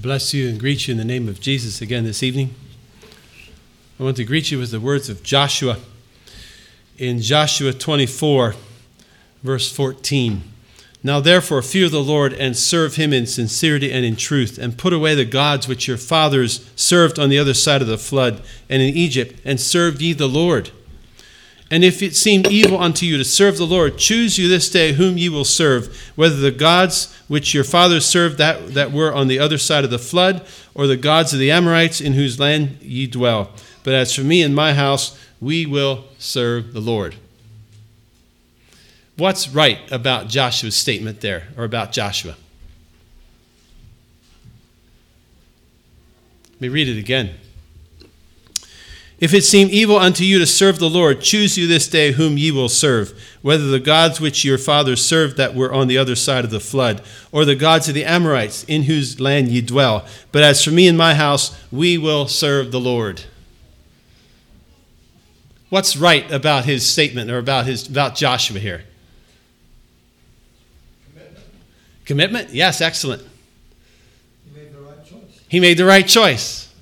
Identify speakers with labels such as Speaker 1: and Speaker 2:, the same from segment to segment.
Speaker 1: bless you and greet you in the name of Jesus again this evening. I want to greet you with the words of Joshua in Joshua 24, verse 14. Now, therefore, fear the Lord and serve him in sincerity and in truth, and put away the gods which your fathers served on the other side of the flood and in Egypt, and serve ye the Lord. And if it seem evil unto you to serve the Lord, choose you this day whom ye will serve, whether the gods which your fathers served that, that were on the other side of the flood, or the gods of the Amorites in whose land ye dwell. But as for me and my house, we will serve the Lord. What's right about Joshua's statement there, or about Joshua? Let me read it again. If it seem evil unto you to serve the Lord, choose you this day whom ye will serve, whether the gods which your fathers served that were on the other side of the flood, or the gods of the Amorites in whose land ye dwell. But as for me and my house, we will serve the Lord. What's right about his statement or about his about Joshua here?
Speaker 2: Commitment.
Speaker 1: Commitment? Yes, excellent.
Speaker 2: He made the right choice.
Speaker 1: He made the right choice.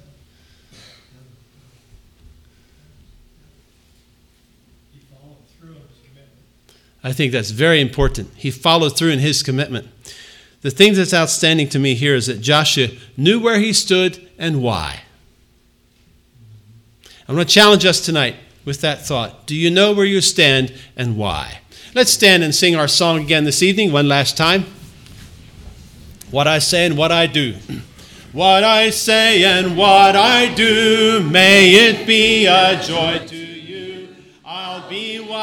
Speaker 2: He followed through on his commitment.
Speaker 1: I think that's very important. He followed through in his commitment. The thing that's outstanding to me here is that Joshua knew where he stood and why. I'm going to challenge us tonight with that thought. Do you know where you stand and why? Let's stand and sing our song again this evening, one last time. What I say and what I do. What I say and what I do, may it be a joy to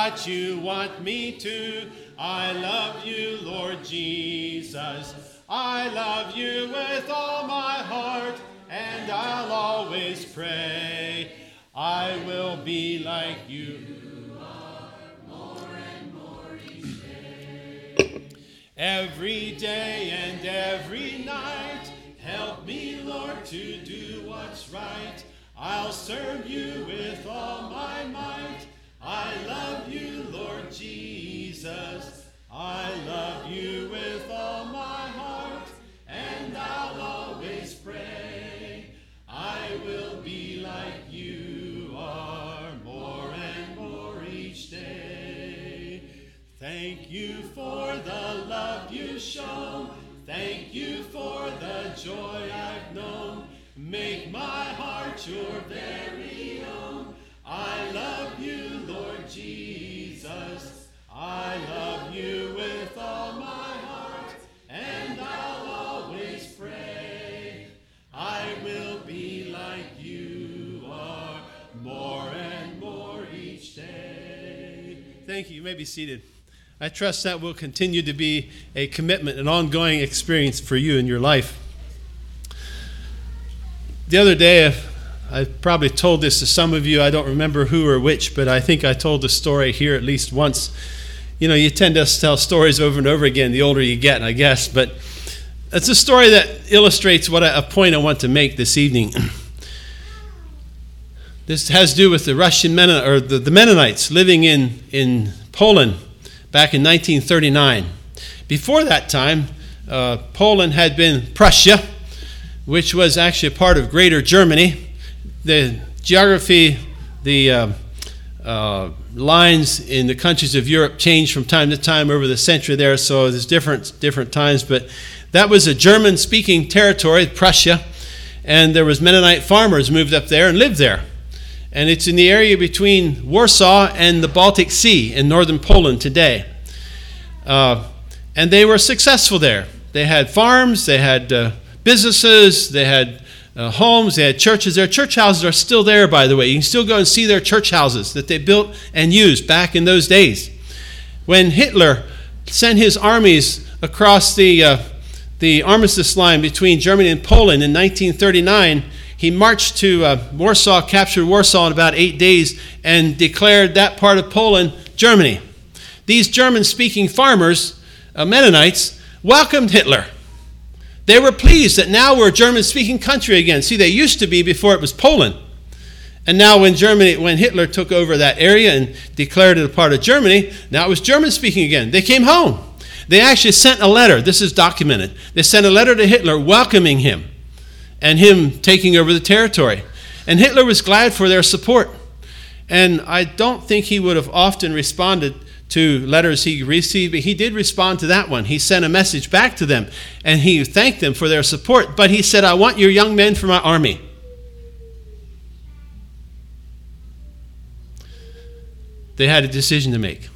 Speaker 1: what you want me to. I love you, Lord Jesus. I love you with all my heart, and I'll always pray. I will be like you. Every day and every night, help me, Lord, to do what's right. I'll serve you with all my might. I love you, Lord Jesus. I love you with all my heart, and I'll always pray. I will be like you are more and more each day. Thank you for the love you show. Thank you for the joy I've known. Make my heart your very own. I love you, Jesus. I love you with all my heart, and I'll always pray. I will be like you are more and more each day. Thank you. You may be seated. I trust that will continue to be a commitment, an ongoing experience for you in your life. The other day, I probably told this to some of you. I don't remember who or which, but I think I told the story here at least once. You know, you tend to tell stories over and over again the older you get, I guess, but it's a story that illustrates what I, a point I want to make this evening. This has to do with the Russian Mennonite, or the, the Mennonites living in, in Poland back in 1939. Before that time, uh, Poland had been Prussia, which was actually a part of Greater Germany. The geography, the uh, uh, lines in the countries of Europe changed from time to time over the century there, so there's different different times. But that was a German-speaking territory, Prussia, and there was Mennonite farmers moved up there and lived there and it's in the area between Warsaw and the Baltic Sea in northern Poland today. Uh, and they were successful there. They had farms, they had uh, businesses, they had uh, homes, they had churches. Their church houses are still there, by the way. You can still go and see their church houses that they built and used back in those days. When Hitler sent his armies across the, uh, the armistice line between Germany and Poland in 1939, he marched to uh, Warsaw, captured Warsaw in about eight days, and declared that part of Poland Germany. These German speaking farmers, uh, Mennonites, welcomed Hitler. They were pleased that now we're a German speaking country again. See, they used to be before it was Poland. And now, when Germany, when Hitler took over that area and declared it a part of Germany, now it was German speaking again. They came home. They actually sent a letter. This is documented. They sent a letter to Hitler welcoming him and him taking over the territory. And Hitler was glad for their support. And I don't think he would have often responded to letters he received, but he did respond to that one. He sent a message back to them and he thanked them for their support. But he said, I want your young men for my army. They had a decision to make.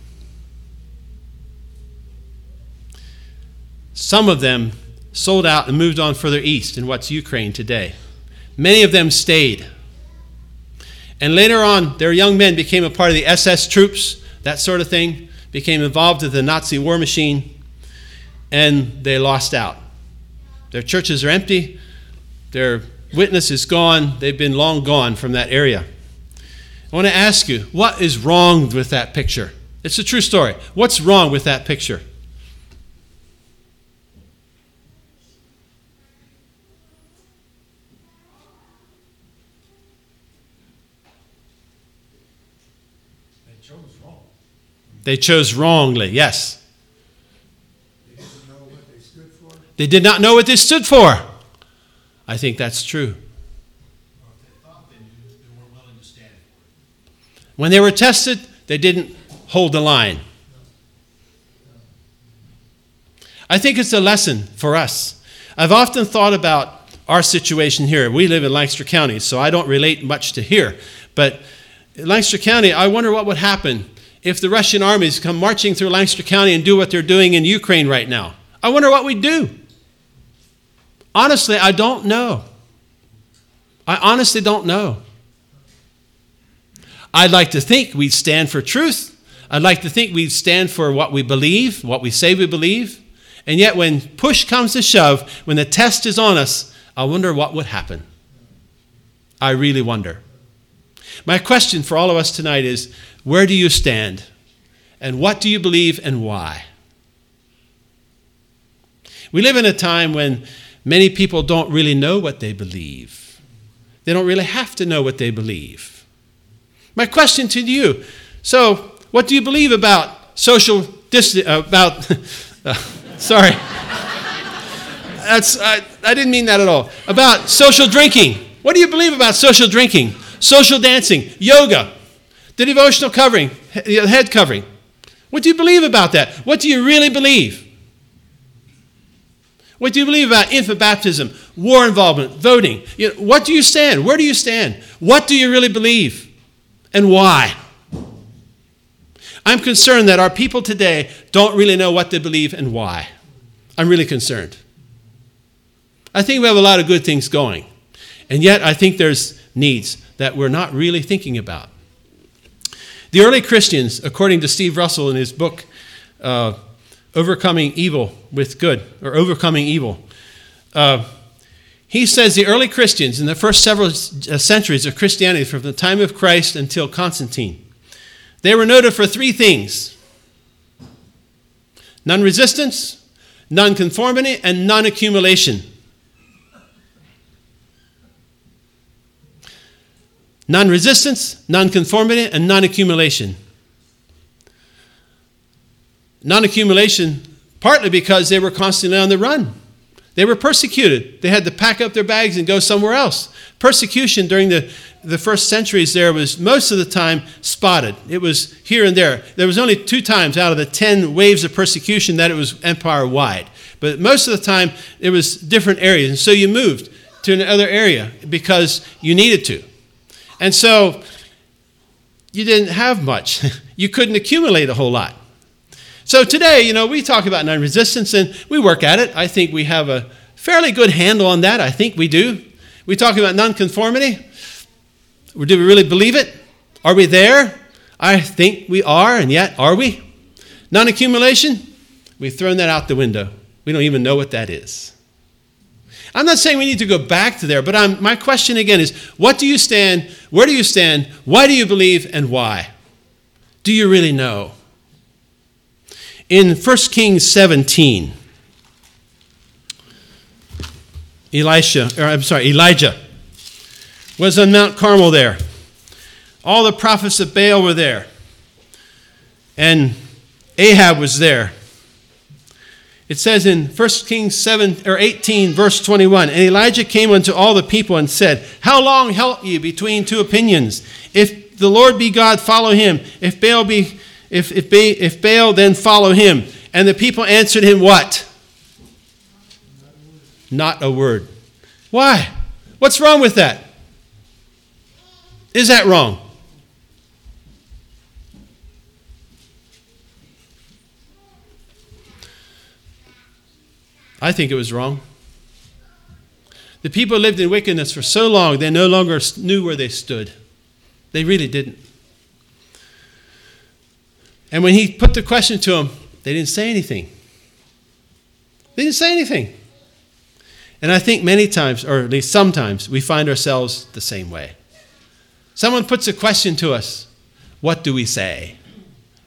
Speaker 1: Some of them sold out and moved on further east in what's Ukraine today. Many of them stayed. And later on, their young men became a part of the SS troops, that sort of thing, became involved with the Nazi war machine, and they lost out. Their churches are empty, their witness is gone, they've been long gone from that area. I want to ask you, what is wrong with that picture? It's a true story. What's wrong with that picture?
Speaker 2: They chose
Speaker 1: wrongly, yes.
Speaker 2: They they.
Speaker 1: They did not know what they stood for. I think that's true. When they were tested, they didn't hold the line. I think it's a lesson for us. I've often thought about our situation here. We live in Lancaster County, so I don't relate much to here. But in Lancaster County, I wonder what would happen if the Russian armies come marching through Lancaster County and do what they're doing in Ukraine right now. I wonder what we'd do. Honestly, I don't know. I honestly don't know. I'd like to think we'd stand for truth. I'd like to think we'd stand for what we believe, what we say we believe. And yet, when push comes to shove, when the test is on us, I wonder what would happen. I really wonder. My question for all of us tonight is where do you stand? And what do you believe and why? We live in a time when many people don't really know what they believe. They don't really have to know what they believe. My question to you so, what do you believe about social distance? About, uh, sorry. That's, I, I didn't mean that at all. About social drinking. What do you believe about social drinking? Social dancing, yoga, the devotional covering, he- head covering. What do you believe about that? What do you really believe? What do you believe about infant baptism, war involvement, voting? You know, what do you stand? Where do you stand? What do you really believe? And why? I'm concerned that our people today don't really know what they believe and why. I'm really concerned. I think we have a lot of good things going, and yet I think there's needs that we're not really thinking about. The early Christians, according to Steve Russell in his book, uh, Overcoming Evil with Good, or Overcoming Evil, uh, he says the early Christians in the first several uh, centuries of Christianity, from the time of Christ until Constantine, they were noted for three things non resistance, non conformity, and non accumulation. Non resistance, non conformity, and non accumulation. Non accumulation, partly because they were constantly on the run. They were persecuted. They had to pack up their bags and go somewhere else. Persecution during the, the first centuries there was most of the time spotted. It was here and there. There was only two times out of the 10 waves of persecution that it was empire wide. But most of the time it was different areas. And so you moved to another area because you needed to. And so you didn't have much. You couldn't accumulate a whole lot. So today, you know, we talk about non resistance and we work at it. I think we have a fairly good handle on that. I think we do. We talk about nonconformity. Do we really believe it? Are we there? I think we are, and yet are we? Non accumulation? We've thrown that out the window. We don't even know what that is. I'm not saying we need to go back to there, but I'm, my question again is what do you stand? Where do you stand? Why do you believe? And why? Do you really know? In 1 Kings 17, Elisha, or I'm sorry, Elijah was on Mount Carmel there. All the prophets of Baal were there. And Ahab was there. It says in 1 Kings 7 or 18, verse 21, and Elijah came unto all the people and said, How long halt ye between two opinions? If the Lord be God, follow him. If Baal be if, if, ba- if Baal, then follow him. And the people answered him, What? Not a word. Why? What's wrong with that? Is that wrong? I think it was wrong. The people lived in wickedness for so long, they no longer knew where they stood. They really didn't. And when he put the question to them, they didn't say anything. They didn't say anything. And I think many times, or at least sometimes, we find ourselves the same way. Someone puts a question to us What do we say?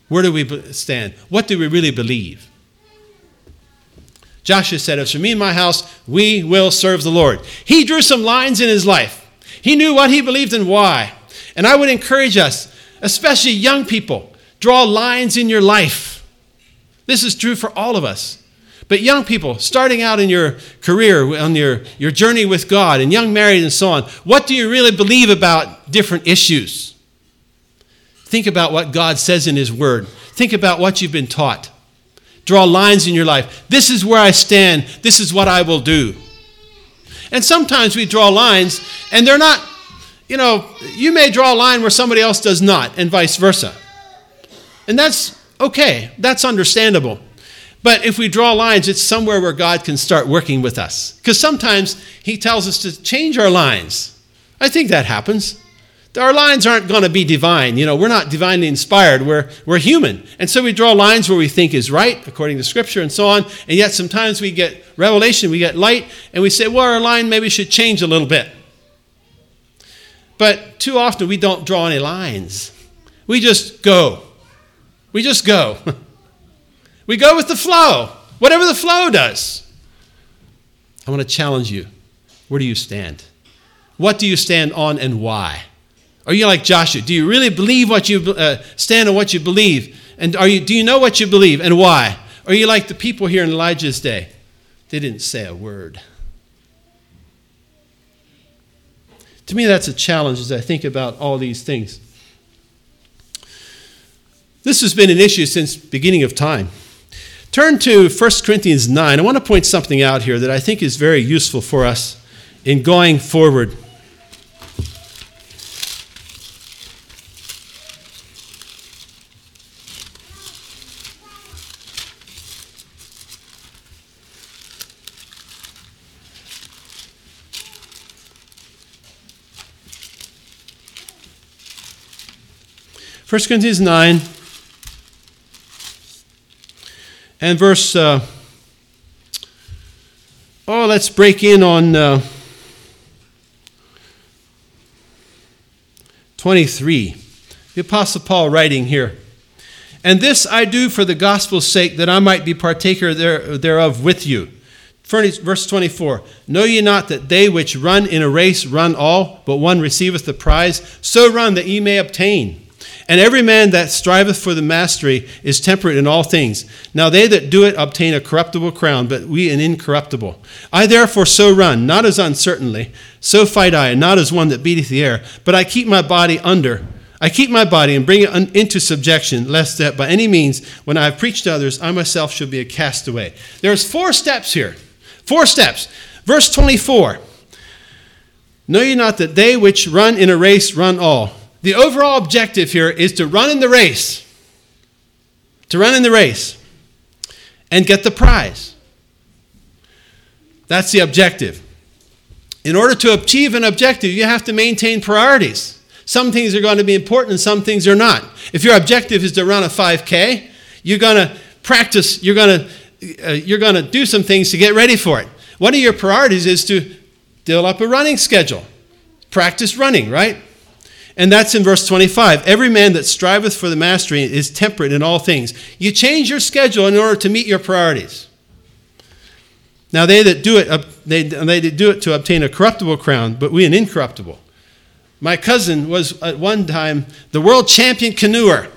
Speaker 1: Where do we stand? What do we really believe? Joshua said, As for me and my house, we will serve the Lord. He drew some lines in his life. He knew what he believed and why. And I would encourage us, especially young people, draw lines in your life. This is true for all of us. But young people, starting out in your career, on your, your journey with God, and young married and so on, what do you really believe about different issues? Think about what God says in His Word. Think about what you've been taught. Draw lines in your life. This is where I stand. This is what I will do. And sometimes we draw lines, and they're not, you know, you may draw a line where somebody else does not, and vice versa. And that's okay, that's understandable. But if we draw lines, it's somewhere where God can start working with us. Because sometimes He tells us to change our lines. I think that happens. Our lines aren't going to be divine. You know, we're not divinely inspired. We're, we're human. And so we draw lines where we think is right, according to Scripture and so on. And yet sometimes we get revelation, we get light, and we say, well, our line maybe should change a little bit. But too often we don't draw any lines. We just go. We just go. we go with the flow, whatever the flow does. I want to challenge you. Where do you stand? What do you stand on and why? Are you like Joshua? Do you really believe what you uh, stand on what you believe? And are you, do you know what you believe and why? Are you like the people here in Elijah's day? They didn't say a word. To me, that's a challenge as I think about all these things. This has been an issue since beginning of time. Turn to 1 Corinthians 9. I want to point something out here that I think is very useful for us in going forward. 1 Corinthians 9 and verse. Uh, oh, let's break in on uh, 23. The Apostle Paul writing here. And this I do for the gospel's sake, that I might be partaker there, thereof with you. Verse 24 Know ye not that they which run in a race run all, but one receiveth the prize? So run that ye may obtain. And every man that striveth for the mastery is temperate in all things. Now they that do it obtain a corruptible crown, but we an incorruptible. I therefore so run, not as uncertainly, so fight I, and not as one that beateth the air, but I keep my body under. I keep my body and bring it into subjection, lest that by any means, when I have preached to others, I myself should be a castaway. There's four steps here. Four steps. Verse 24. Know ye not that they which run in a race run all? The overall objective here is to run in the race, to run in the race and get the prize. That's the objective. In order to achieve an objective, you have to maintain priorities. Some things are going to be important and some things are not. If your objective is to run a 5K, you're going to practice, you're going to, uh, you're going to do some things to get ready for it. One of your priorities is to up a running schedule. Practice running, right? And that's in verse 25. Every man that striveth for the mastery is temperate in all things. You change your schedule in order to meet your priorities. Now they that do it, they, they do it to obtain a corruptible crown, but we an incorruptible. My cousin was at one time the world champion canoeer,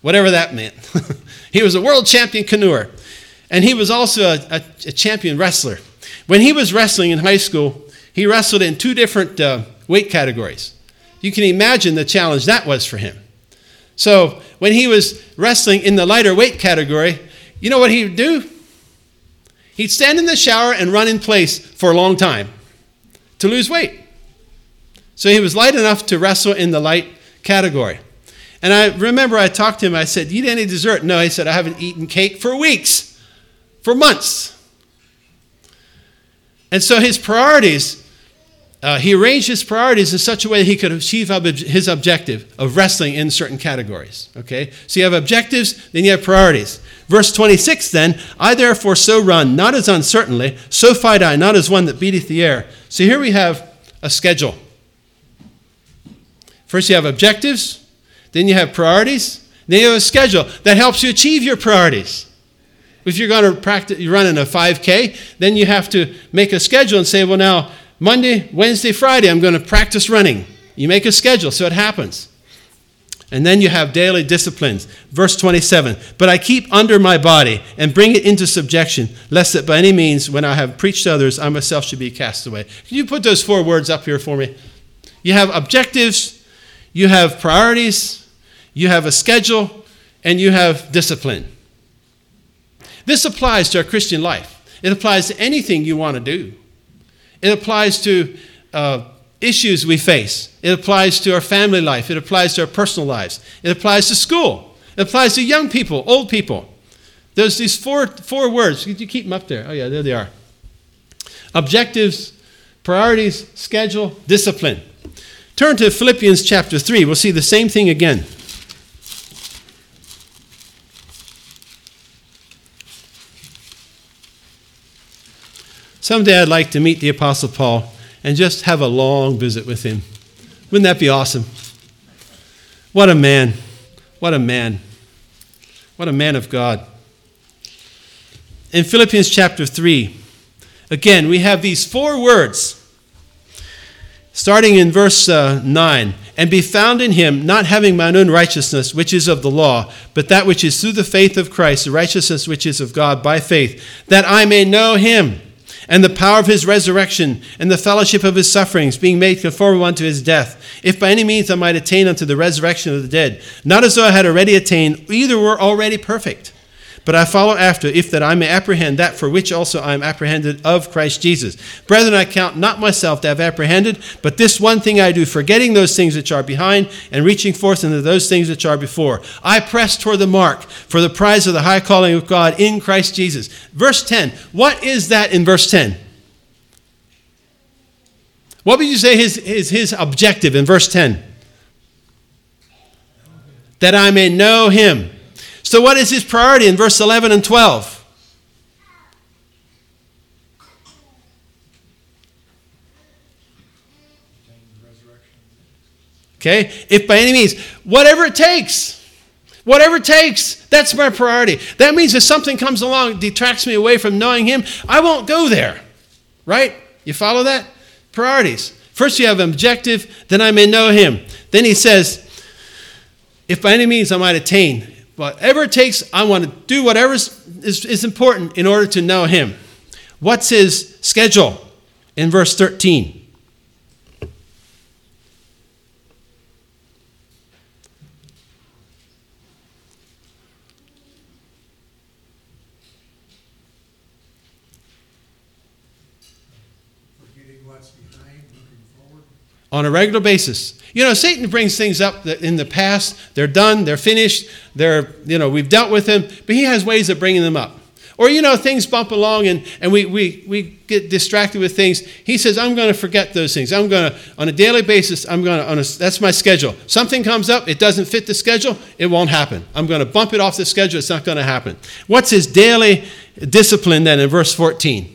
Speaker 1: whatever that meant. he was a world champion canoeer. And he was also a, a, a champion wrestler. When he was wrestling in high school, he wrestled in two different uh, weight categories. You can imagine the challenge that was for him. So when he was wrestling in the lighter weight category, you know what he would do? He'd stand in the shower and run in place for a long time to lose weight. So he was light enough to wrestle in the light category. And I remember I talked to him, I said, You Eat any dessert? No, he said, I haven't eaten cake for weeks, for months. And so his priorities, uh, he arranged his priorities in such a way that he could achieve his objective of wrestling in certain categories. Okay? So you have objectives, then you have priorities. Verse 26 then, I therefore so run, not as uncertainly, so fight I, not as one that beateth the air. So here we have a schedule. First, you have objectives, then you have priorities, then you have a schedule that helps you achieve your priorities. If you're going to practice, you're running a 5K, then you have to make a schedule and say, well, now, Monday, Wednesday, Friday, I'm going to practice running. You make a schedule so it happens. And then you have daily disciplines. Verse 27 But I keep under my body and bring it into subjection, lest that by any means, when I have preached to others, I myself should be cast away. Can you put those four words up here for me? You have objectives, you have priorities, you have a schedule, and you have discipline. This applies to our Christian life. It applies to anything you want to do. It applies to uh, issues we face. It applies to our family life. It applies to our personal lives. It applies to school. It applies to young people, old people. There's these four, four words. Could you keep them up there? Oh, yeah, there they are. Objectives, priorities, schedule, discipline. Turn to Philippians chapter 3. We'll see the same thing again. Someday I'd like to meet the Apostle Paul and just have a long visit with him. Wouldn't that be awesome? What a man. What a man. What a man of God. In Philippians chapter 3, again, we have these four words starting in verse uh, 9 and be found in him, not having mine own righteousness, which is of the law, but that which is through the faith of Christ, the righteousness which is of God by faith, that I may know him and the power of his resurrection and the fellowship of his sufferings, being made conformable unto his death, if by any means I might attain unto the resurrection of the dead, not as though I had already attained, either were already perfect. But I follow after, if that I may apprehend that for which also I am apprehended of Christ Jesus. Brethren, I count not myself to have apprehended, but this one thing I do, forgetting those things which are behind and reaching forth into those things which are before. I press toward the mark for the prize of the high calling of God in Christ Jesus. Verse 10. What is that in verse 10? What would you say is his, his objective in verse 10? That I may know him so, what is his priority in verse 11 and 12? Okay? If by any means, whatever it takes, whatever it takes, that's my priority. That means if something comes along, detracts me away from knowing Him, I won't go there. Right? You follow that? Priorities. First, you have an objective, then I may know Him. Then He says, if by any means I might attain whatever it takes, I want to do whatever is, is, is important in order to know Him. What's His schedule? In verse 13. on a regular basis. You know, Satan brings things up that in the past, they're done, they're finished, they're, you know, we've dealt with them, but he has ways of bringing them up. Or, you know, things bump along and, and we, we, we get distracted with things. He says, I'm going to forget those things. I'm going to, on a daily basis, I'm going to, on a, that's my schedule. Something comes up, it doesn't fit the schedule, it won't happen. I'm going to bump it off the schedule, it's not going to happen. What's his daily discipline then in verse 14?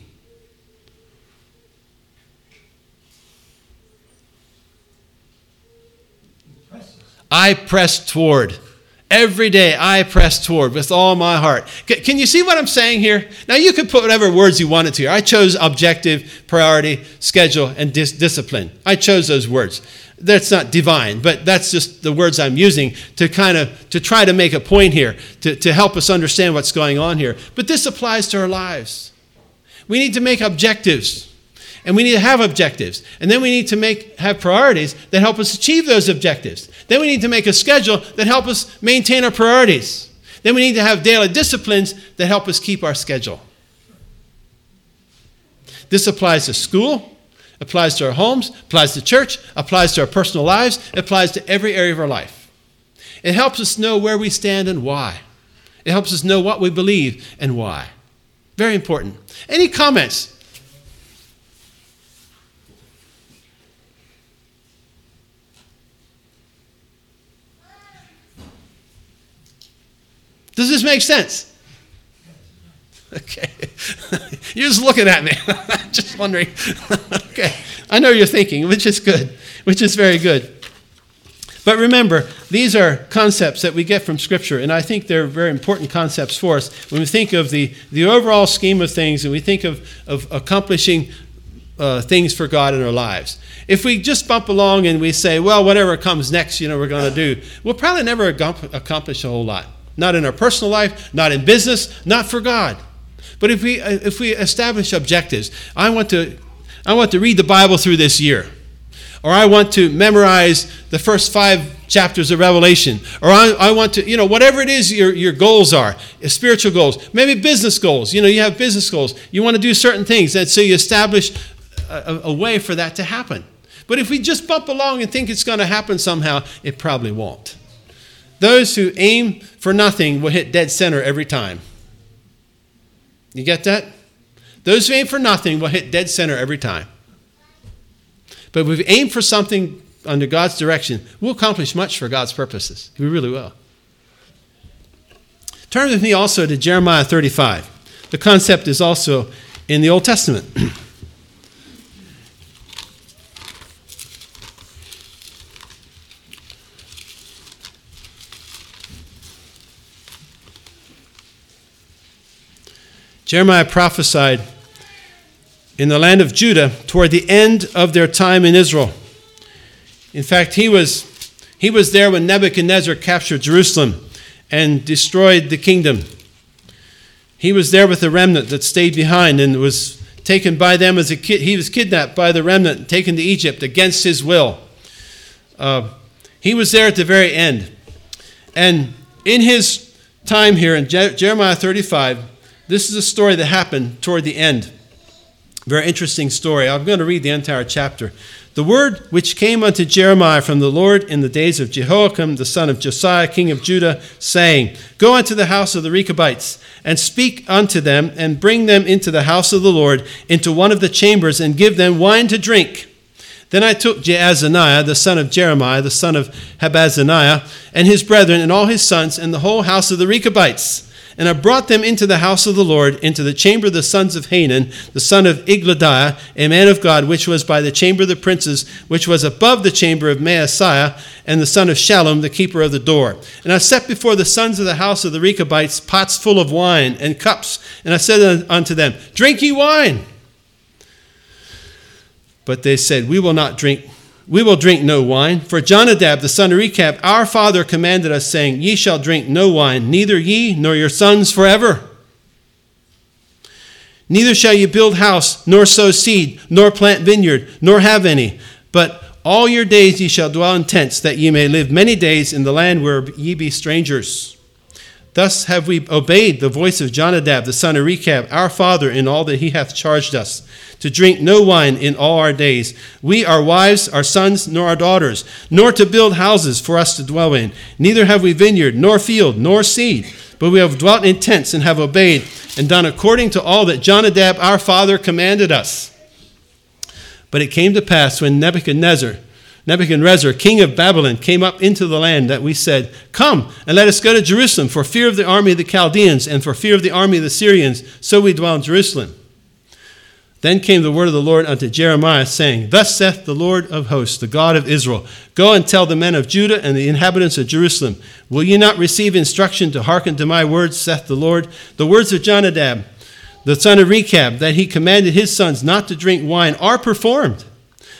Speaker 1: I press toward Every day I press toward with all my heart. Can you see what I'm saying here? Now you can put whatever words you wanted to. Here. I chose objective, priority, schedule, and dis- discipline. I chose those words. That's not divine, but that's just the words I'm using to kind of to try to make a point here, to, to help us understand what's going on here. But this applies to our lives. We need to make objectives and we need to have objectives. And then we need to make have priorities that help us achieve those objectives. Then we need to make a schedule that help us maintain our priorities. Then we need to have daily disciplines that help us keep our schedule. This applies to school, applies to our homes, applies to church, applies to our personal lives, applies to every area of our life. It helps us know where we stand and why. It helps us know what we believe and why. Very important. Any comments Does this make sense? Okay. you're just looking at me. just wondering. okay. I know you're thinking, which is good, which is very good. But remember, these are concepts that we get from Scripture, and I think they're very important concepts for us when we think of the, the overall scheme of things and we think of, of accomplishing uh, things for God in our lives. If we just bump along and we say, well, whatever comes next, you know, we're going to do, we'll probably never accomplish a whole lot not in our personal life, not in business, not for God. But if we, uh, if we establish objectives, I want, to, I want to read the Bible through this year, or I want to memorize the first five chapters of Revelation, or I, I want to, you know, whatever it is your, your goals are, spiritual goals, maybe business goals. You know, you have business goals. You want to do certain things, and so you establish a, a way for that to happen. But if we just bump along and think it's going to happen somehow, it probably won't. Those who aim for nothing will hit dead center every time. You get that? Those who aim for nothing will hit dead center every time. But if we aim for something under God's direction, we'll accomplish much for God's purposes. We really will. Turn with me also to Jeremiah 35. The concept is also in the Old Testament. Jeremiah prophesied in the land of Judah toward the end of their time in Israel. In fact, he was, he was there when Nebuchadnezzar captured Jerusalem and destroyed the kingdom. He was there with the remnant that stayed behind and was taken by them as a kid. He was kidnapped by the remnant, taken to Egypt against his will. Uh, he was there at the very end. And in his time here in Je- Jeremiah 35, this is a story that happened toward the end. Very interesting story. I'm going to read the entire chapter. The word which came unto Jeremiah from the Lord in the days of Jehoiakim, the son of Josiah, king of Judah, saying, Go unto the house of the Rechabites, and speak unto them, and bring them into the house of the Lord, into one of the chambers, and give them wine to drink. Then I took Jaazaniah, the son of Jeremiah, the son of Habaziniah, and his brethren, and all his sons, and the whole house of the Rechabites and I brought them into the house of the Lord, into the chamber of the sons of Hanan, the son of Igdaliah, a man of God, which was by the chamber of the princes, which was above the chamber of Maaseiah, and the son of Shallum, the keeper of the door. And I set before the sons of the house of the Rechabites pots full of wine and cups, and I said unto them, Drink ye wine. But they said, We will not drink we will drink no wine. For Jonadab, the son of Rechab, our father commanded us, saying, Ye shall drink no wine, neither ye nor your sons forever. Neither shall ye build house, nor sow seed, nor plant vineyard, nor have any. But all your days ye shall dwell in tents, that ye may live many days in the land where ye be strangers. Thus have we obeyed the voice of Jonadab, the son of Rechab, our father, in all that he hath charged us to drink no wine in all our days, we, our wives, our sons, nor our daughters, nor to build houses for us to dwell in. Neither have we vineyard, nor field, nor seed, but we have dwelt in tents and have obeyed and done according to all that Jonadab our father commanded us. But it came to pass when Nebuchadnezzar, Nebuchadnezzar, king of Babylon, came up into the land that we said, Come and let us go to Jerusalem for fear of the army of the Chaldeans and for fear of the army of the Syrians, so we dwell in Jerusalem. Then came the word of the Lord unto Jeremiah, saying, Thus saith the Lord of hosts, the God of Israel Go and tell the men of Judah and the inhabitants of Jerusalem, Will ye not receive instruction to hearken to my words, saith the Lord? The words of Jonadab, the son of Rechab, that he commanded his sons not to drink wine, are performed.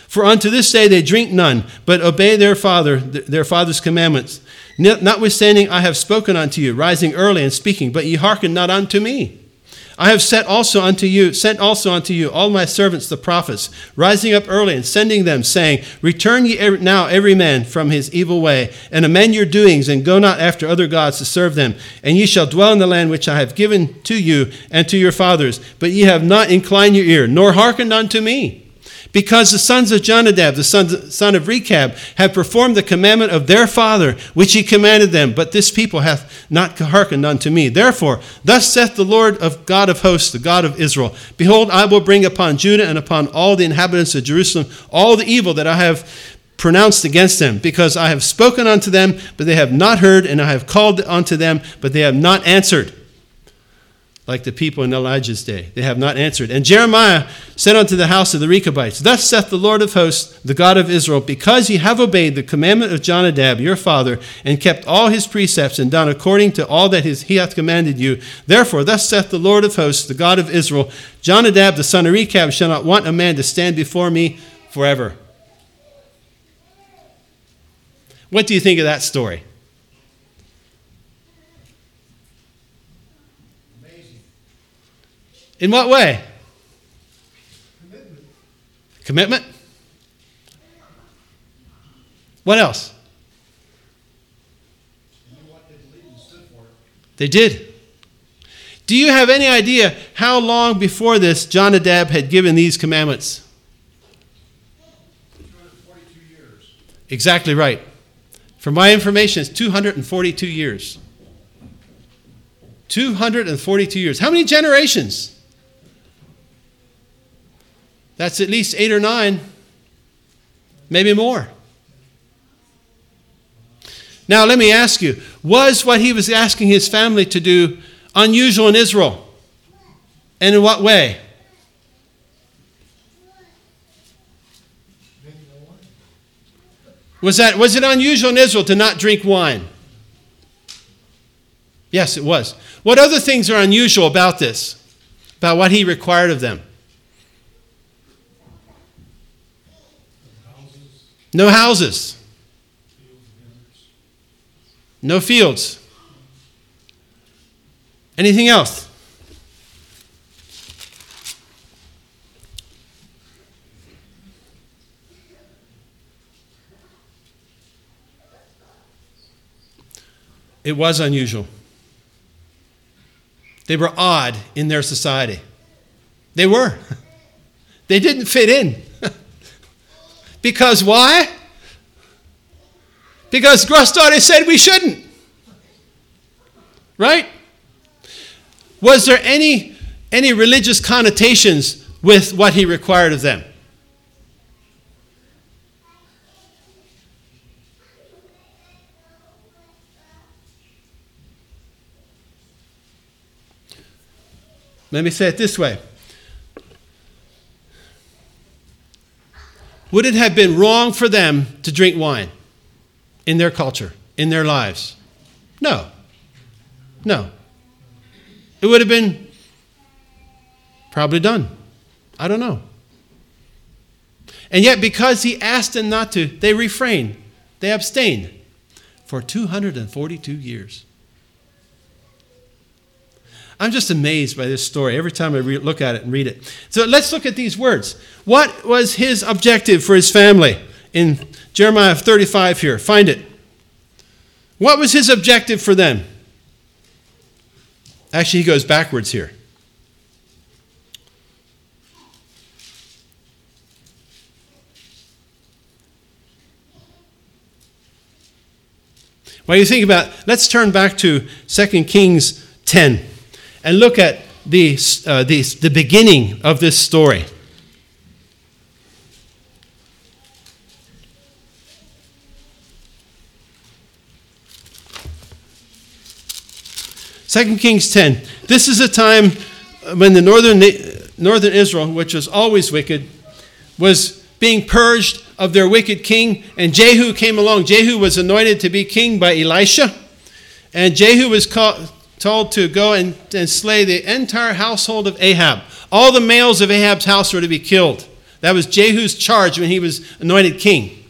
Speaker 1: For unto this day they drink none, but obey their father, their father's commandments. Notwithstanding, I have spoken unto you, rising early and speaking, but ye hearken not unto me. I have sent also unto you, sent also unto you all my servants the prophets, rising up early and sending them, saying, Return ye now every man from his evil way, and amend your doings, and go not after other gods to serve them. And ye shall dwell in the land which I have given to you and to your fathers. But ye have not inclined your ear, nor hearkened unto me. Because the sons of Jonadab, the son of Rechab, have performed the commandment of their father, which he commanded them, but this people hath not hearkened unto me. Therefore, thus saith the Lord of God of hosts, the God of Israel Behold, I will bring upon Judah and upon all the inhabitants of Jerusalem all the evil that I have pronounced against them, because I have spoken unto them, but they have not heard, and I have called unto them, but they have not answered like the people in Elijah's day. They have not answered. And Jeremiah said unto the house of the Rechabites, Thus saith the Lord of hosts, the God of Israel, because ye have obeyed the commandment of Jonadab your father, and kept all his precepts, and done according to all that his, he hath commanded you. Therefore, thus saith the Lord of hosts, the God of Israel, Jonadab the son of Rechab shall not want a man to stand before me forever. What do you think of that story? In what way? Commitment. Commitment? What else? They did. Do you have any idea how long before this Jonadab had given these commandments? 242 years. Exactly right. For my information, it's 242 years. 242 years. How many generations? That's at least eight or nine, maybe more. Now, let me ask you was what he was asking his family to do unusual in Israel? And in what way? Was, that, was it unusual in Israel to not drink wine? Yes, it was. What other things are unusual about this? About what he required of them? No houses. No fields. Anything else? It was unusual. They were odd in their society. They were. They didn't fit in. Because why? Because Grostaude said we shouldn't. Right? Was there any, any religious connotations with what he required of them? Let me say it this way Would it have been wrong for them to drink wine in their culture, in their lives? No. No. It would have been probably done. I don't know. And yet, because he asked them not to, they refrained, they abstained for 242 years. I'm just amazed by this story every time I re- look at it and read it. So let's look at these words. What was his objective for his family in Jeremiah 35 here? Find it. What was his objective for them? Actually, he goes backwards here. While you think about, let's turn back to 2 Kings 10 and look at the, uh, the, the beginning of this story. Second Kings 10. This is a time when the northern northern Israel, which was always wicked, was being purged of their wicked king, and Jehu came along. Jehu was anointed to be king by Elisha, and Jehu was called, told to go and, and slay the entire household of Ahab. All the males of Ahab's house were to be killed. That was Jehu's charge when he was anointed king.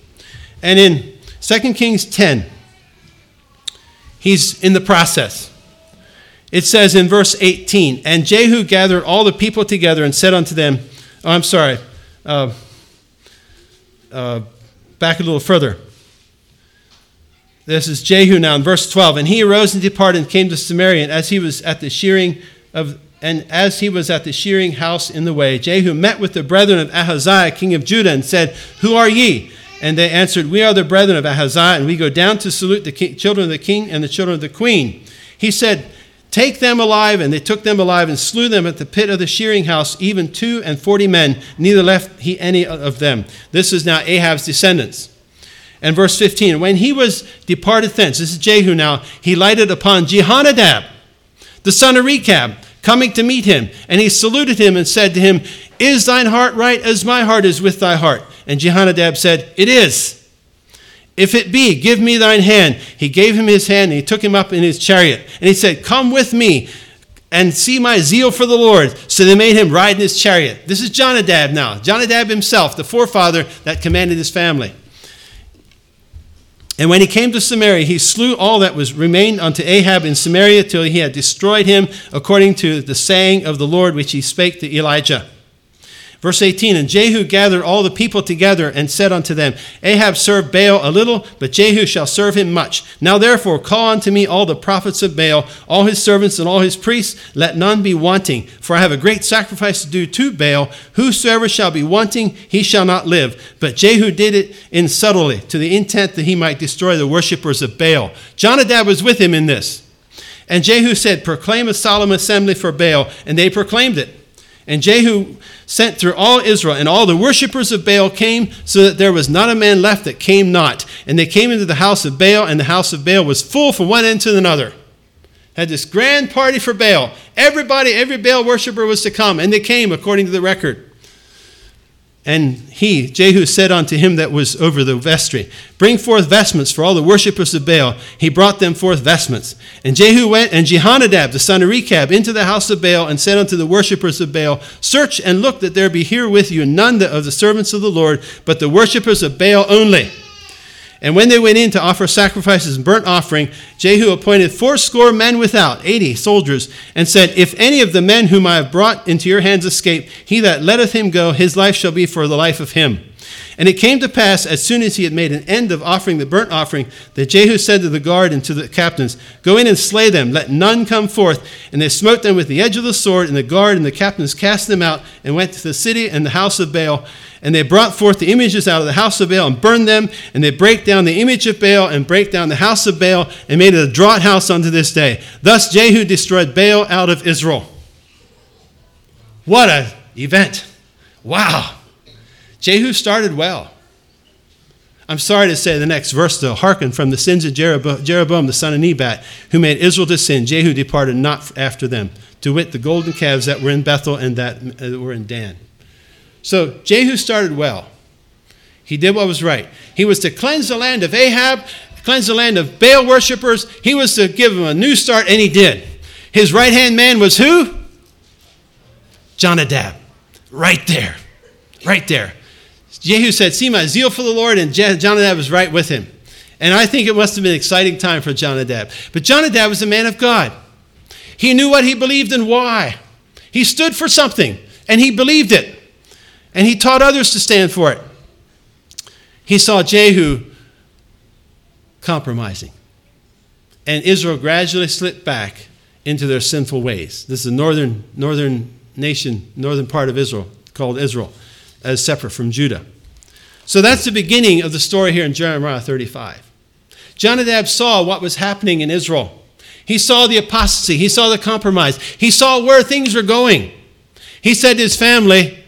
Speaker 1: And in 2 Kings 10, he's in the process. It says in verse 18, And Jehu gathered all the people together and said unto them, oh, I'm sorry, uh, uh, back a little further. This is Jehu now in verse 12. And he arose and departed and came to Samaria, and as he was at the shearing of and as he was at the shearing house in the way, Jehu met with the brethren of Ahaziah, king of Judah, and said, Who are ye? And they answered, We are the brethren of Ahaziah, and we go down to salute the king, children of the king and the children of the queen. He said, Take them alive. And they took them alive and slew them at the pit of the shearing house, even two and forty men. Neither left he any of them. This is now Ahab's descendants. And verse 15 When he was departed thence, this is Jehu now, he lighted upon Jehonadab, the son of Rechab coming to meet him. And he saluted him and said to him, Is thine heart right as my heart is with thy heart? And Jehonadab said, It is. If it be, give me thine hand. He gave him his hand, and he took him up in his chariot. And he said, Come with me and see my zeal for the Lord. So they made him ride in his chariot. This is Jonadab now. Jonadab himself, the forefather that commanded his family. And when he came to Samaria, he slew all that was remained unto Ahab in Samaria till he had destroyed him, according to the saying of the Lord which he spake to Elijah. Verse 18 And Jehu gathered all the people together and said unto them, Ahab served Baal a little, but Jehu shall serve him much. Now therefore call unto me all the prophets of Baal, all his servants and all his priests, let none be wanting. For I have a great sacrifice to do to Baal. Whosoever shall be wanting, he shall not live. But Jehu did it in subtlety, to the intent that he might destroy the worshippers of Baal. Jonadab was with him in this. And Jehu said, Proclaim a solemn assembly for Baal. And they proclaimed it. And Jehu sent through all Israel, and all the worshippers of Baal came, so that there was not a man left that came not. And they came into the house of Baal, and the house of Baal was full from one end to another. Had this grand party for Baal. Everybody, every Baal worshiper was to come, and they came according to the record. And he, Jehu, said unto him that was over the vestry, Bring forth vestments for all the worshippers of Baal. He brought them forth vestments. And Jehu went, and Jehonadab, the son of Rechab, into the house of Baal, and said unto the worshippers of Baal, Search and look that there be here with you none of the servants of the Lord, but the worshippers of Baal only. And when they went in to offer sacrifices and burnt offering, Jehu appointed fourscore men without, eighty soldiers, and said, If any of the men whom I have brought into your hands escape, he that letteth him go, his life shall be for the life of him. And it came to pass, as soon as he had made an end of offering the burnt offering, that Jehu said to the guard and to the captains, Go in and slay them, let none come forth. And they smote them with the edge of the sword, and the guard and the captains cast them out, and went to the city and the house of Baal. And they brought forth the images out of the house of Baal and burned them, and they break down the image of Baal and break down the house of Baal, and made it a draught house unto this day. Thus Jehu destroyed Baal out of Israel. What an event! Wow. Jehu started well. I'm sorry to say the next verse, though. Hearken from the sins of Jeroboam, the son of Nebat, who made Israel to sin. Jehu departed not after them, to wit, the golden calves that were in Bethel and that uh, were in Dan. So Jehu started well. He did what was right. He was to cleanse the land of Ahab, cleanse the land of Baal worshippers. He was to give them a new start, and he did. His right hand man was who? Jonadab. Right there. Right there. Jehu said, See my zeal for the Lord, and Jonadab was right with him. And I think it must have been an exciting time for Jonadab. But Jonadab was a man of God. He knew what he believed and why. He stood for something, and he believed it. And he taught others to stand for it. He saw Jehu compromising. And Israel gradually slipped back into their sinful ways. This is the northern, northern nation, northern part of Israel, called Israel as separate from Judah. So that's the beginning of the story here in Jeremiah 35. Jonadab saw what was happening in Israel. He saw the apostasy, he saw the compromise, he saw where things were going. He said to his family,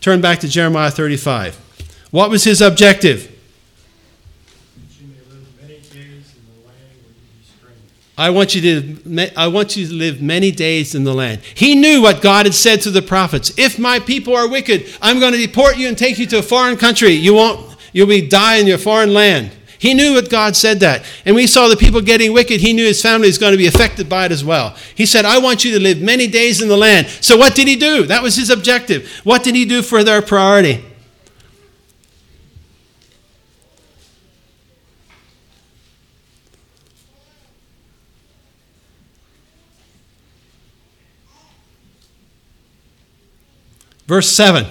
Speaker 1: Turn back to Jeremiah 35. What was his objective? I want you to I want you to live many days in the land. He knew what God had said to the prophets. If my people are wicked, I'm going to deport you and take you to a foreign country. You won't you'll be die in your foreign land. He knew what God said that. And we saw the people getting wicked. He knew his family was going to be affected by it as well. He said, I want you to live many days in the land. So what did he do? That was his objective. What did he do for their priority? Verse 7.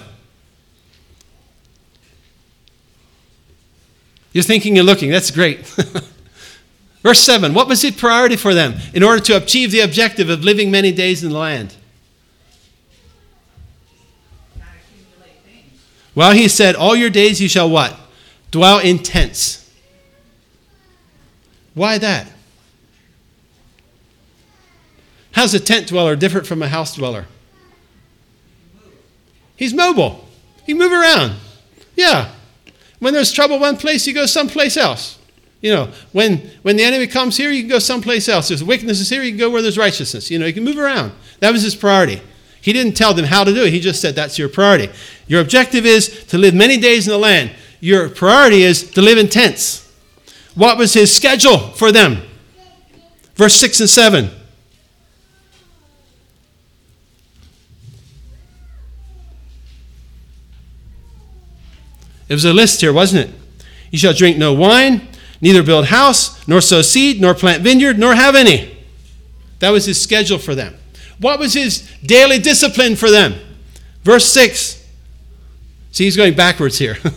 Speaker 1: You're thinking and looking. That's great. Verse 7 What was the priority for them in order to achieve the objective of living many days in the land? Well, he said, All your days you shall what? Dwell in tents. Why that? How's a tent dweller different from a house dweller? He's mobile. He can move around. Yeah. When there's trouble one place, he goes someplace else. You know, when, when the enemy comes here, you can go someplace else. There's wickedness is here, you can go where there's righteousness. You know, you can move around. That was his priority. He didn't tell them how to do it. He just said that's your priority. Your objective is to live many days in the land. Your priority is to live in tents. What was his schedule for them? Verse 6 and 7. It was a list here, wasn't it? You shall drink no wine, neither build house, nor sow seed, nor plant vineyard, nor have any. That was his schedule for them. What was his daily discipline for them? Verse 6. See, he's going backwards here.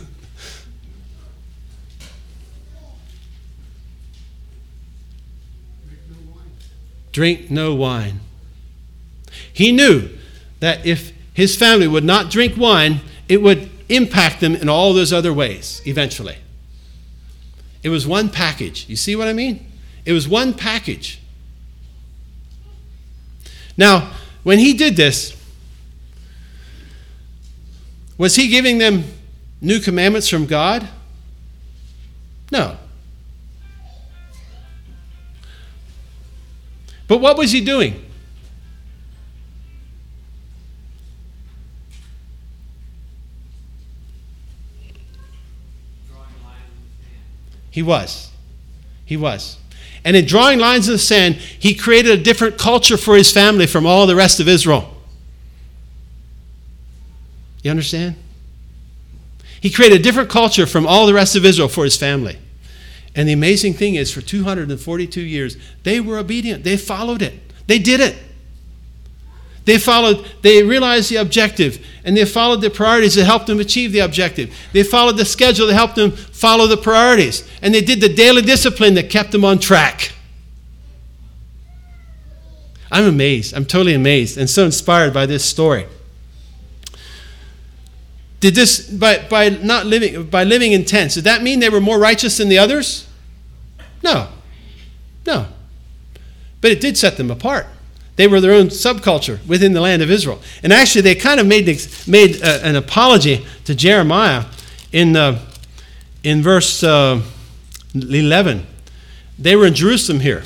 Speaker 1: drink no wine. He knew that if his family would not drink wine, it would impact them in all those other ways eventually. It was one package. You see what I mean? It was one package. Now, when he did this, was he giving them new commandments from God? No. But what was he doing? He was. He was. And in drawing lines in the sand, he created a different culture for his family from all the rest of Israel. You understand? He created a different culture from all the rest of Israel for his family. And the amazing thing is, for 242 years, they were obedient. They followed it. They did it. They followed, they realized the objective, and they followed the priorities that helped them achieve the objective. They followed the schedule that helped them follow the priorities. And they did the daily discipline that kept them on track. I'm amazed. I'm totally amazed and so inspired by this story. Did this by, by not living by living in tents, did that mean they were more righteous than the others? No. No. But it did set them apart. They were their own subculture within the land of Israel. And actually, they kind of made, made uh, an apology to Jeremiah in, uh, in verse uh, 11. They were in Jerusalem here.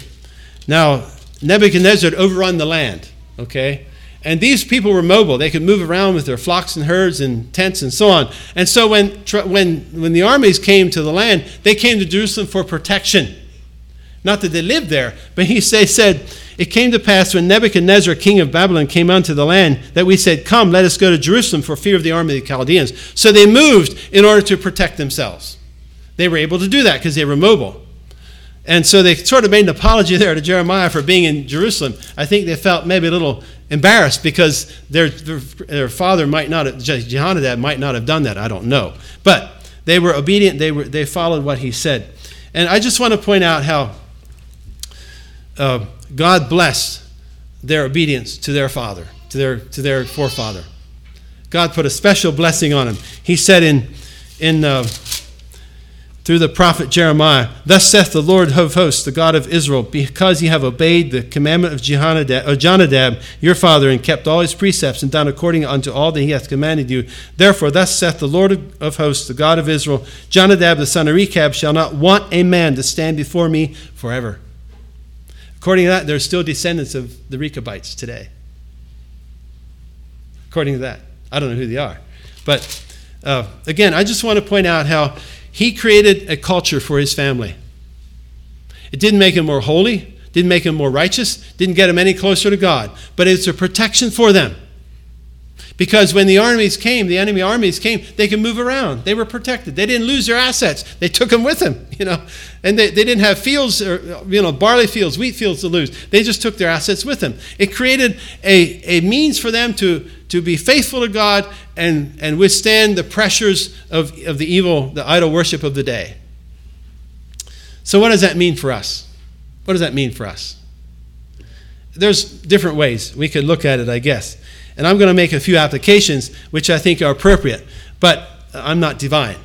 Speaker 1: Now, Nebuchadnezzar had overrun the land, okay? And these people were mobile. They could move around with their flocks and herds and tents and so on. And so when, when, when the armies came to the land, they came to Jerusalem for protection. Not that they lived there, but he say, said, It came to pass when Nebuchadnezzar, king of Babylon, came unto the land that we said, Come, let us go to Jerusalem for fear of the army of the Chaldeans. So they moved in order to protect themselves. They were able to do that because they were mobile. And so they sort of made an apology there to Jeremiah for being in Jerusalem. I think they felt maybe a little embarrassed because their, their, their father might not have, Jehonadab might not have done that. I don't know. But they were obedient, they, were, they followed what he said. And I just want to point out how uh, God blessed their obedience to their father, to their, to their forefather. God put a special blessing on him. He said in, in uh, through the prophet Jeremiah, Thus saith the Lord of hosts, the God of Israel, because ye have obeyed the commandment of of Jonadab, your father, and kept all his precepts, and done according unto all that he hath commanded you. Therefore, thus saith the Lord of hosts, the God of Israel, Jonadab the son of Rechab shall not want a man to stand before me forever. According to that, they're still descendants of the Rechabites today. According to that. I don't know who they are. But uh, again, I just want to point out how he created a culture for his family. It didn't make him more holy, didn't make him more righteous, didn't get him any closer to God, but it's a protection for them. Because when the armies came, the enemy armies came, they could move around. They were protected. They didn't lose their assets. They took them with them, you know. And they, they didn't have fields, or, you know, barley fields, wheat fields to lose. They just took their assets with them. It created a, a means for them to, to be faithful to God and, and withstand the pressures of, of the evil, the idol worship of the day. So, what does that mean for us? What does that mean for us? There's different ways we could look at it, I guess. And I'm going to make a few applications which I think are appropriate, but I'm not divine.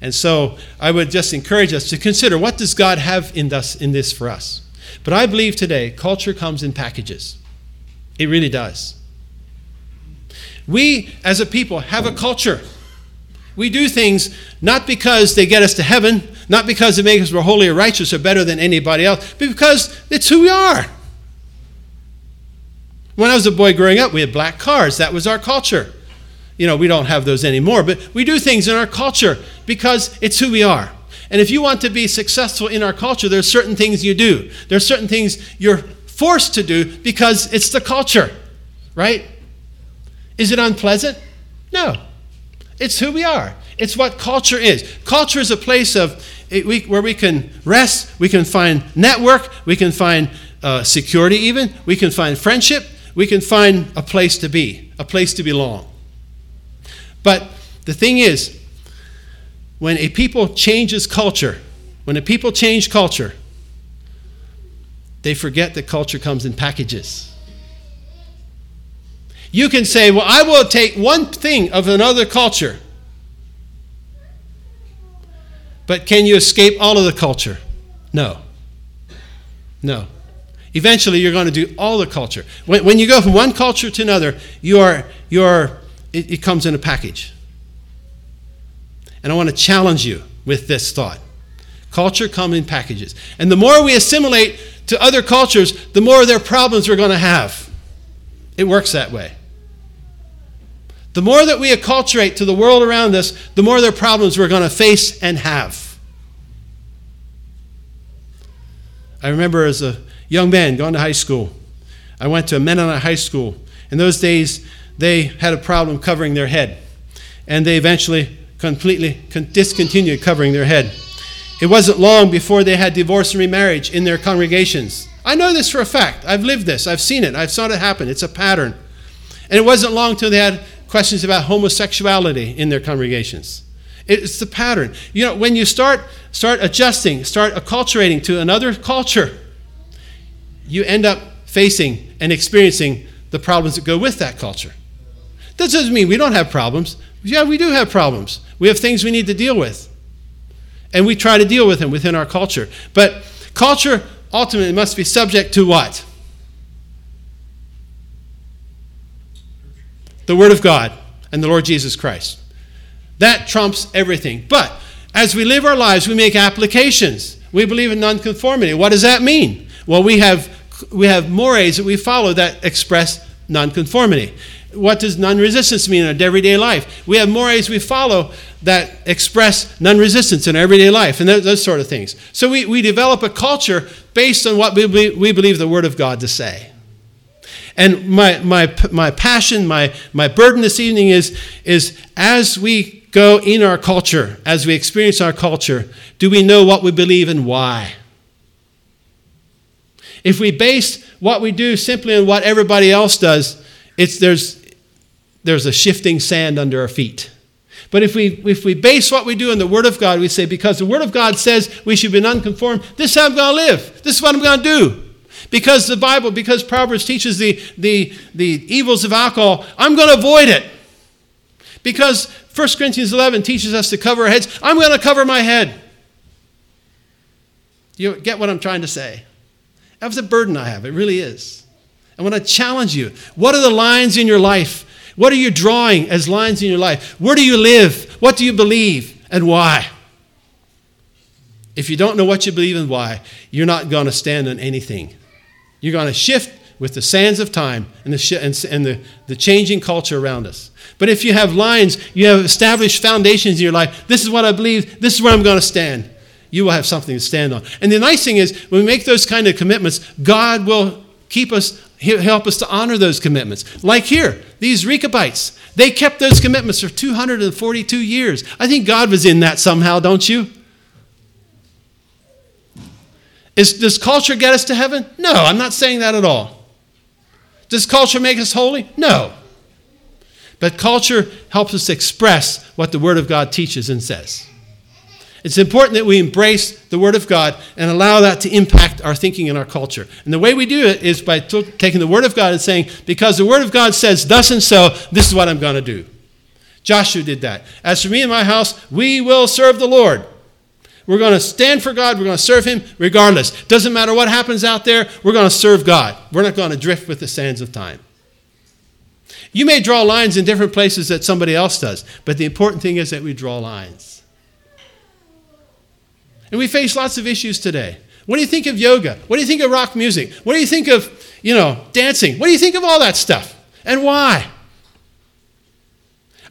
Speaker 1: And so I would just encourage us to consider what does God have in us in this for us. But I believe today culture comes in packages. It really does. We as a people have a culture. We do things not because they get us to heaven, not because they make us more holy or righteous or better than anybody else, but because it's who we are. When I was a boy growing up, we had black cars. That was our culture. You know, we don't have those anymore, but we do things in our culture because it's who we are. And if you want to be successful in our culture, there are certain things you do. There are certain things you're forced to do because it's the culture, right? Is it unpleasant? No. It's who we are. It's what culture is. Culture is a place of where we can rest, we can find network, we can find uh, security, even we can find friendship, we can find a place to be, a place to belong. But the thing is, when a people changes culture, when a people change culture, they forget that culture comes in packages. You can say, Well, I will take one thing of another culture. But can you escape all of the culture? No. No. Eventually, you're going to do all the culture. When, when you go from one culture to another, you are, you are, it, it comes in a package. And I want to challenge you with this thought. Culture comes in packages. And the more we assimilate to other cultures, the more of their problems we're going to have. It works that way. The more that we acculturate to the world around us, the more of their problems we're going to face and have. I remember as a young man going to high school. I went to a Mennonite high school. In those days, they had a problem covering their head, and they eventually completely discontinued covering their head. It wasn't long before they had divorce and remarriage in their congregations. I know this for a fact. I've lived this. I've seen it. I've saw it happen. It's a pattern. And it wasn't long till they had questions about homosexuality in their congregations. It's the pattern. You know, when you start start adjusting, start acculturating to another culture, you end up facing and experiencing the problems that go with that culture. That doesn't mean we don't have problems. Yeah, we do have problems. We have things we need to deal with. And we try to deal with them within our culture. But culture ultimately must be subject to what? The Word of God and the Lord Jesus Christ. That trumps everything. But as we live our lives, we make applications. We believe in nonconformity. What does that mean? Well, we have we have mores that we follow that express nonconformity. What does non-resistance mean in our everyday life? We have mores we follow that express non-resistance in our everyday life, and those, those sort of things. So we, we develop a culture based on what we, we believe the Word of God to say. And my, my, my passion, my, my burden this evening is, is as we go in our culture, as we experience our culture, do we know what we believe and why? If we base what we do simply on what everybody else does, it's, there's, there's a shifting sand under our feet. But if we, if we base what we do on the Word of God, we say, because the Word of God says we should be nonconformed, this is how I'm going to live. This is what I'm going to do. Because the Bible, because Proverbs teaches the, the, the evils of alcohol, I'm going to avoid it. Because 1 Corinthians 11 teaches us to cover our heads, I'm going to cover my head. You get what I'm trying to say? That's a burden I have. It really is. I want to challenge you. What are the lines in your life? What are you drawing as lines in your life? Where do you live? What do you believe? And why? If you don't know what you believe and why, you're not going to stand on anything. You're going to shift with the sands of time and, the, sh- and, and the, the changing culture around us. But if you have lines, you have established foundations in your life, this is what I believe, this is where I'm going to stand, you will have something to stand on. And the nice thing is, when we make those kind of commitments, God will keep us, help us to honor those commitments. Like here, these Rechabites, they kept those commitments for 242 years. I think God was in that somehow, don't you? Is, does culture get us to heaven? No, I'm not saying that at all. Does culture make us holy? No. But culture helps us express what the Word of God teaches and says. It's important that we embrace the Word of God and allow that to impact our thinking and our culture. And the way we do it is by t- taking the Word of God and saying, because the Word of God says thus and so, this is what I'm going to do. Joshua did that. As for me and my house, we will serve the Lord. We're going to stand for God. We're going to serve Him regardless. Doesn't matter what happens out there, we're going to serve God. We're not going to drift with the sands of time. You may draw lines in different places that somebody else does, but the important thing is that we draw lines. And we face lots of issues today. What do you think of yoga? What do you think of rock music? What do you think of, you know, dancing? What do you think of all that stuff? And why?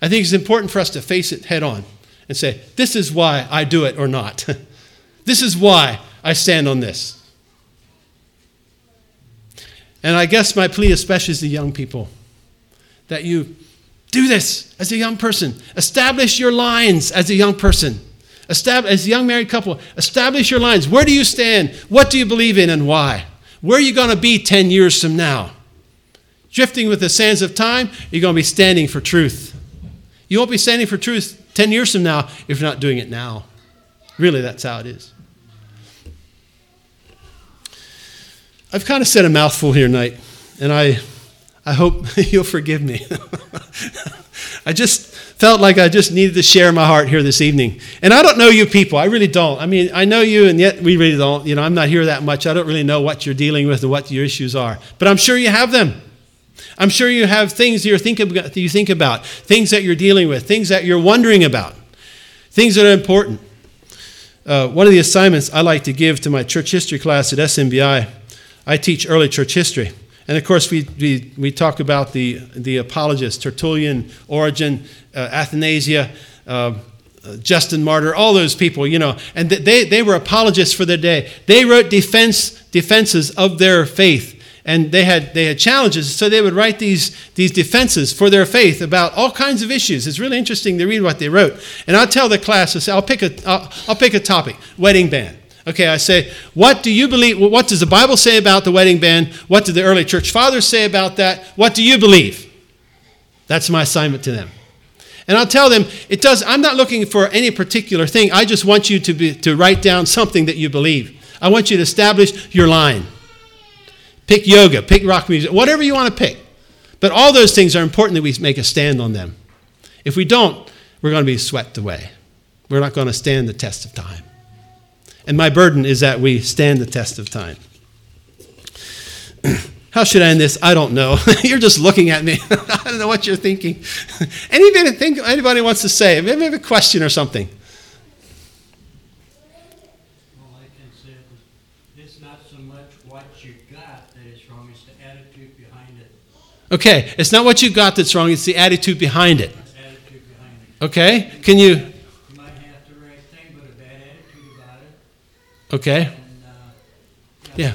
Speaker 1: I think it's important for us to face it head on and say, This is why I do it or not. this is why I stand on this. And I guess my plea, especially the young people, that you do this as a young person. Establish your lines as a young person. As a young married couple, establish your lines. Where do you stand? What do you believe in and why? Where are you going to be 10 years from now? Drifting with the sands of time, you're going to be standing for truth. You won't be standing for truth 10 years from now if you're not doing it now. Really, that's how it is. I've kind of said a mouthful here tonight, and I, I hope you'll forgive me. I just felt like I just needed to share my heart here this evening. And I don't know you people. I really don't. I mean, I know you, and yet we really don't. You know, I'm not here that much. I don't really know what you're dealing with and what your issues are. But I'm sure you have them. I'm sure you have things you think, about, you think about, things that you're dealing with, things that you're wondering about, things that are important. Uh, one of the assignments I like to give to my church history class at SMBI, I teach early church history. And of course, we, we, we talk about the, the apologists, Tertullian, Origen, uh, Athanasius, uh, Justin Martyr, all those people, you know, and they, they were apologists for their day. They wrote defense, defenses of their faith. And they had they had challenges. So they would write these these defenses for their faith about all kinds of issues. It's really interesting to read what they wrote. And i'll tell the class i'll pick a I'll, I'll pick a topic. Wedding band okay i say what do you believe what does the bible say about the wedding band what did the early church fathers say about that what do you believe that's my assignment to them and I'll tell them, it does, I'm not looking for any particular thing. I just want you to, be, to write down something that you believe. I want you to establish your line. Pick yoga, pick rock music, whatever you want to pick. But all those things are important that we make a stand on them. If we don't, we're going to be swept away. We're not going to stand the test of time. And my burden is that we stand the test of time. How should I end this? I don't know. you're just looking at me. I don't know what you're thinking. Anything anybody wants to say? Maybe have a question or something. Okay, it's not what you got that's wrong, it's the attitude behind it. Attitude behind it. Okay, can you? You might have the right thing, but a bad attitude about it. Okay. Yeah.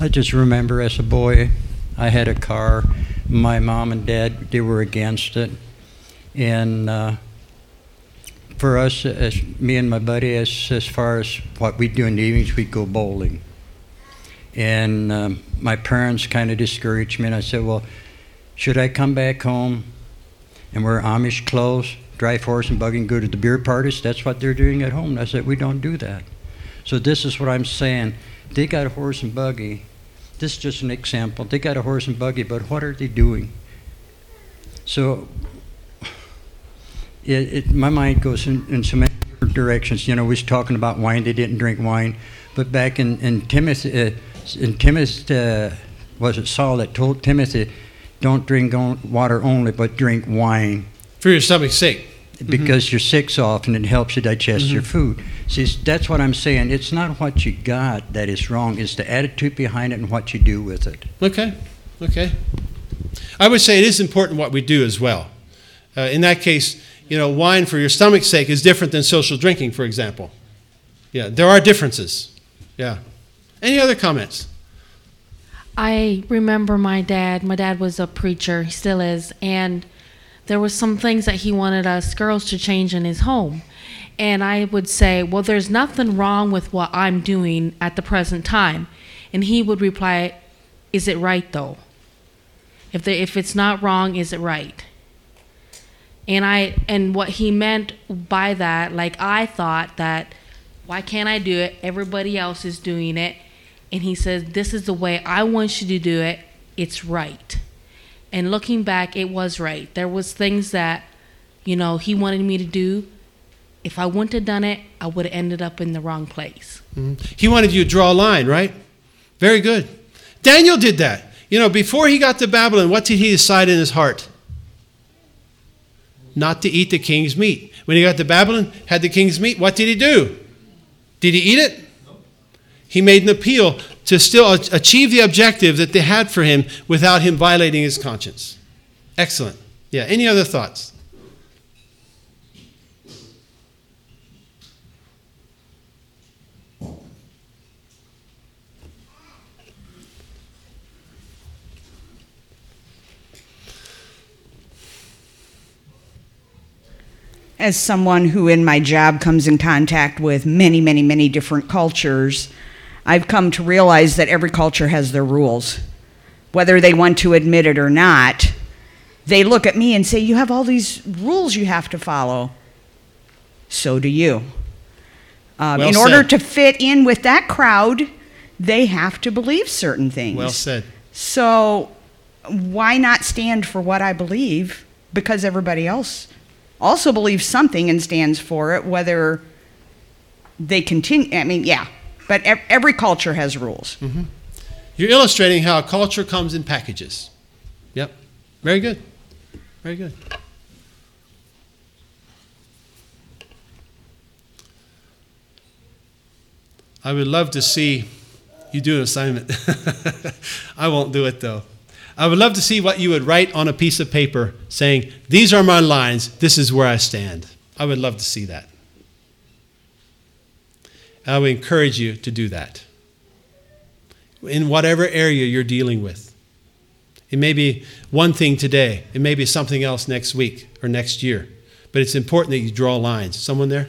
Speaker 3: I just remember as a boy, I had a car. My mom and dad, they were against it. And uh, for us, as me and my buddy, as as far as what we do in the evenings, we go bowling. And um, my parents kind of discouraged me, and I said, "Well, should I come back home and wear Amish clothes, drive horse and buggy, and go to the beer parties? That's what they're doing at home." I said, "We don't do that." So this is what I'm saying. They got a horse and buggy. This is just an example. They got a horse and buggy, but what are they doing? So it, it, my mind goes in, in so many different directions. You know, we was talking about wine; they didn't drink wine, but back in in Timothy, uh, in Timothy, uh, was it Saul that told Timothy, "Don't drink water only, but drink wine."
Speaker 1: For your stomach's sake.
Speaker 3: because you're sick so often, it helps you digest your food. See, that's what I'm saying. It's not what you got that is wrong, it's the attitude behind it and what you do with it.
Speaker 1: Okay, okay. I would say it is important what we do as well. Uh, in that case, you know, wine for your stomach's sake is different than social drinking, for example. Yeah, there are differences. Yeah. Any other comments?
Speaker 4: I remember my dad. My dad was a preacher, he still is, and there was some things that he wanted us girls to change in his home. And I would say, "Well, there's nothing wrong with what I'm doing at the present time." And he would reply, "Is it right though? If the, if it's not wrong, is it right?" And I and what he meant by that, like I thought that why can't I do it? Everybody else is doing it. And he says, This is the way I want you to do it. It's right. And looking back, it was right. There was things that, you know, he wanted me to do. If I wouldn't have done it, I would have ended up in the wrong place. Mm-hmm.
Speaker 1: He wanted you to draw a line, right? Very good. Daniel did that. You know, before he got to Babylon, what did he decide in his heart? Not to eat the king's meat. When he got to Babylon, had the king's meat, what did he do? Did he eat it? He made an appeal to still achieve the objective that they had for him without him violating his conscience. Excellent. Yeah, any other thoughts?
Speaker 5: as someone who in my job comes in contact with many, many, many different cultures, I've come to realize that every culture has their rules. Whether they want to admit it or not, they look at me and say, You have all these rules you have to follow. So do you. Um,
Speaker 1: Well
Speaker 5: in order to fit in with that crowd, they have to believe certain things.
Speaker 1: Well said.
Speaker 5: So, why not stand for what I believe? Because everybody else also believes something and stands for it, whether they continue. I mean, yeah, but ev- every culture has rules. Mm-hmm.
Speaker 1: You're illustrating how culture comes in packages. Yep. Very good. Very good. I would love to see you do an assignment. I won't do it though. I would love to see what you would write on a piece of paper saying, These are my lines, this is where I stand. I would love to see that. I would encourage you to do that in whatever area you're dealing with. It may be one thing today, it may be something else next week or next year, but it's important that you draw lines. Someone there?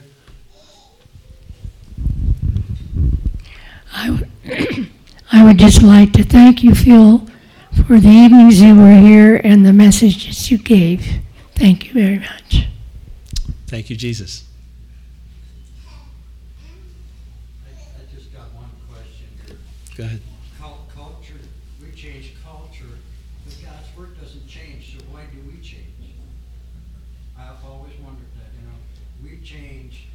Speaker 6: I would, I would just like to thank you, Phil, for the evenings you were here and the messages you gave. Thank you very much.
Speaker 1: Thank you, Jesus.
Speaker 3: I just got one question here.
Speaker 1: Go ahead.
Speaker 3: Culture, we change culture, but God's word doesn't change, so why do we change? I've always wondered that, you know, we change.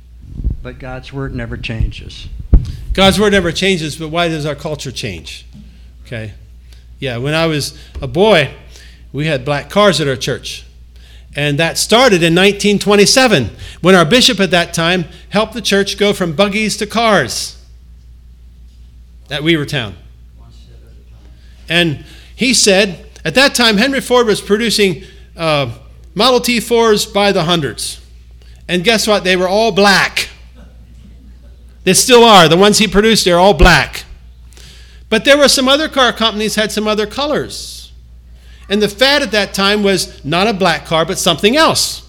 Speaker 3: But God's word never changes.
Speaker 1: God's word never changes, but why does our culture change? Okay. Yeah, when I was a boy, we had black cars at our church. And that started in 1927 when our bishop at that time helped the church go from buggies to cars at
Speaker 3: a time.
Speaker 1: And he said, at that time, Henry Ford was producing uh, Model T Fords by the hundreds. And guess what? They were all black. They still are. The ones he produced, they're all black. But there were some other car companies had some other colors. And the fad at that time was not a black car, but something else.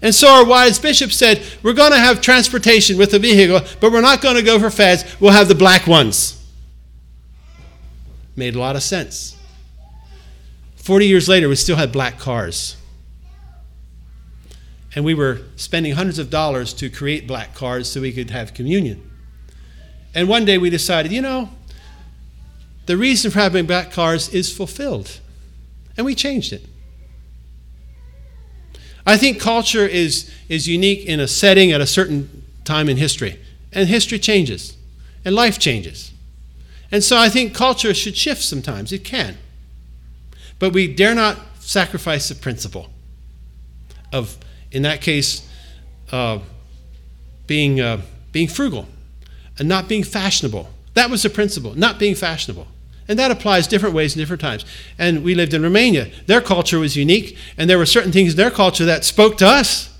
Speaker 1: And so our wise bishop said, We're going to have transportation with a vehicle, but we're not going to go for fads. We'll have the black ones. Made a lot of sense. 40 years later, we still had black cars. And we were spending hundreds of dollars to create black cars so we could have communion. And one day we decided, you know, the reason for having black cars is fulfilled. And we changed it. I think culture is, is unique in a setting at a certain time in history. And history changes, and life changes. And so I think culture should shift sometimes. It can. But we dare not sacrifice the principle. of, in that case, uh, being, uh, being frugal and not being fashionable. That was the principle, not being fashionable. And that applies different ways in different times. And we lived in Romania. Their culture was unique, and there were certain things in their culture that spoke to us,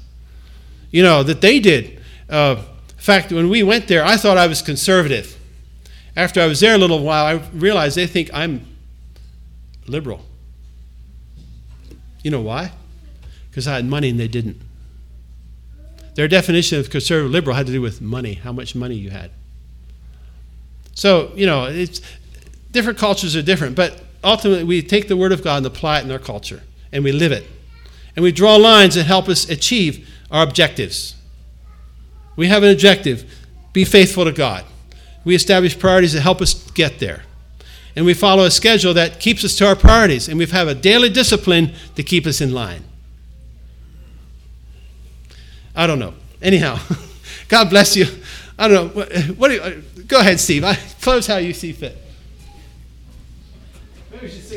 Speaker 1: you know, that they did. Uh, in fact, when we went there, I thought I was conservative. After I was there a little while, I realized they think I'm liberal. You know why? Because I had money and they didn't. Their definition of conservative liberal had to do with money, how much money you had. So, you know, it's different cultures are different, but ultimately we take the word of God and apply it in our culture and we live it. And we draw lines that help us achieve our objectives. We have an objective be faithful to God. We establish priorities that help us get there. And we follow a schedule that keeps us to our priorities. And we have a daily discipline to keep us in line. I don't know. Anyhow, God bless you. I don't know. What, do you, uh, go ahead, Steve. I, close how you see fit.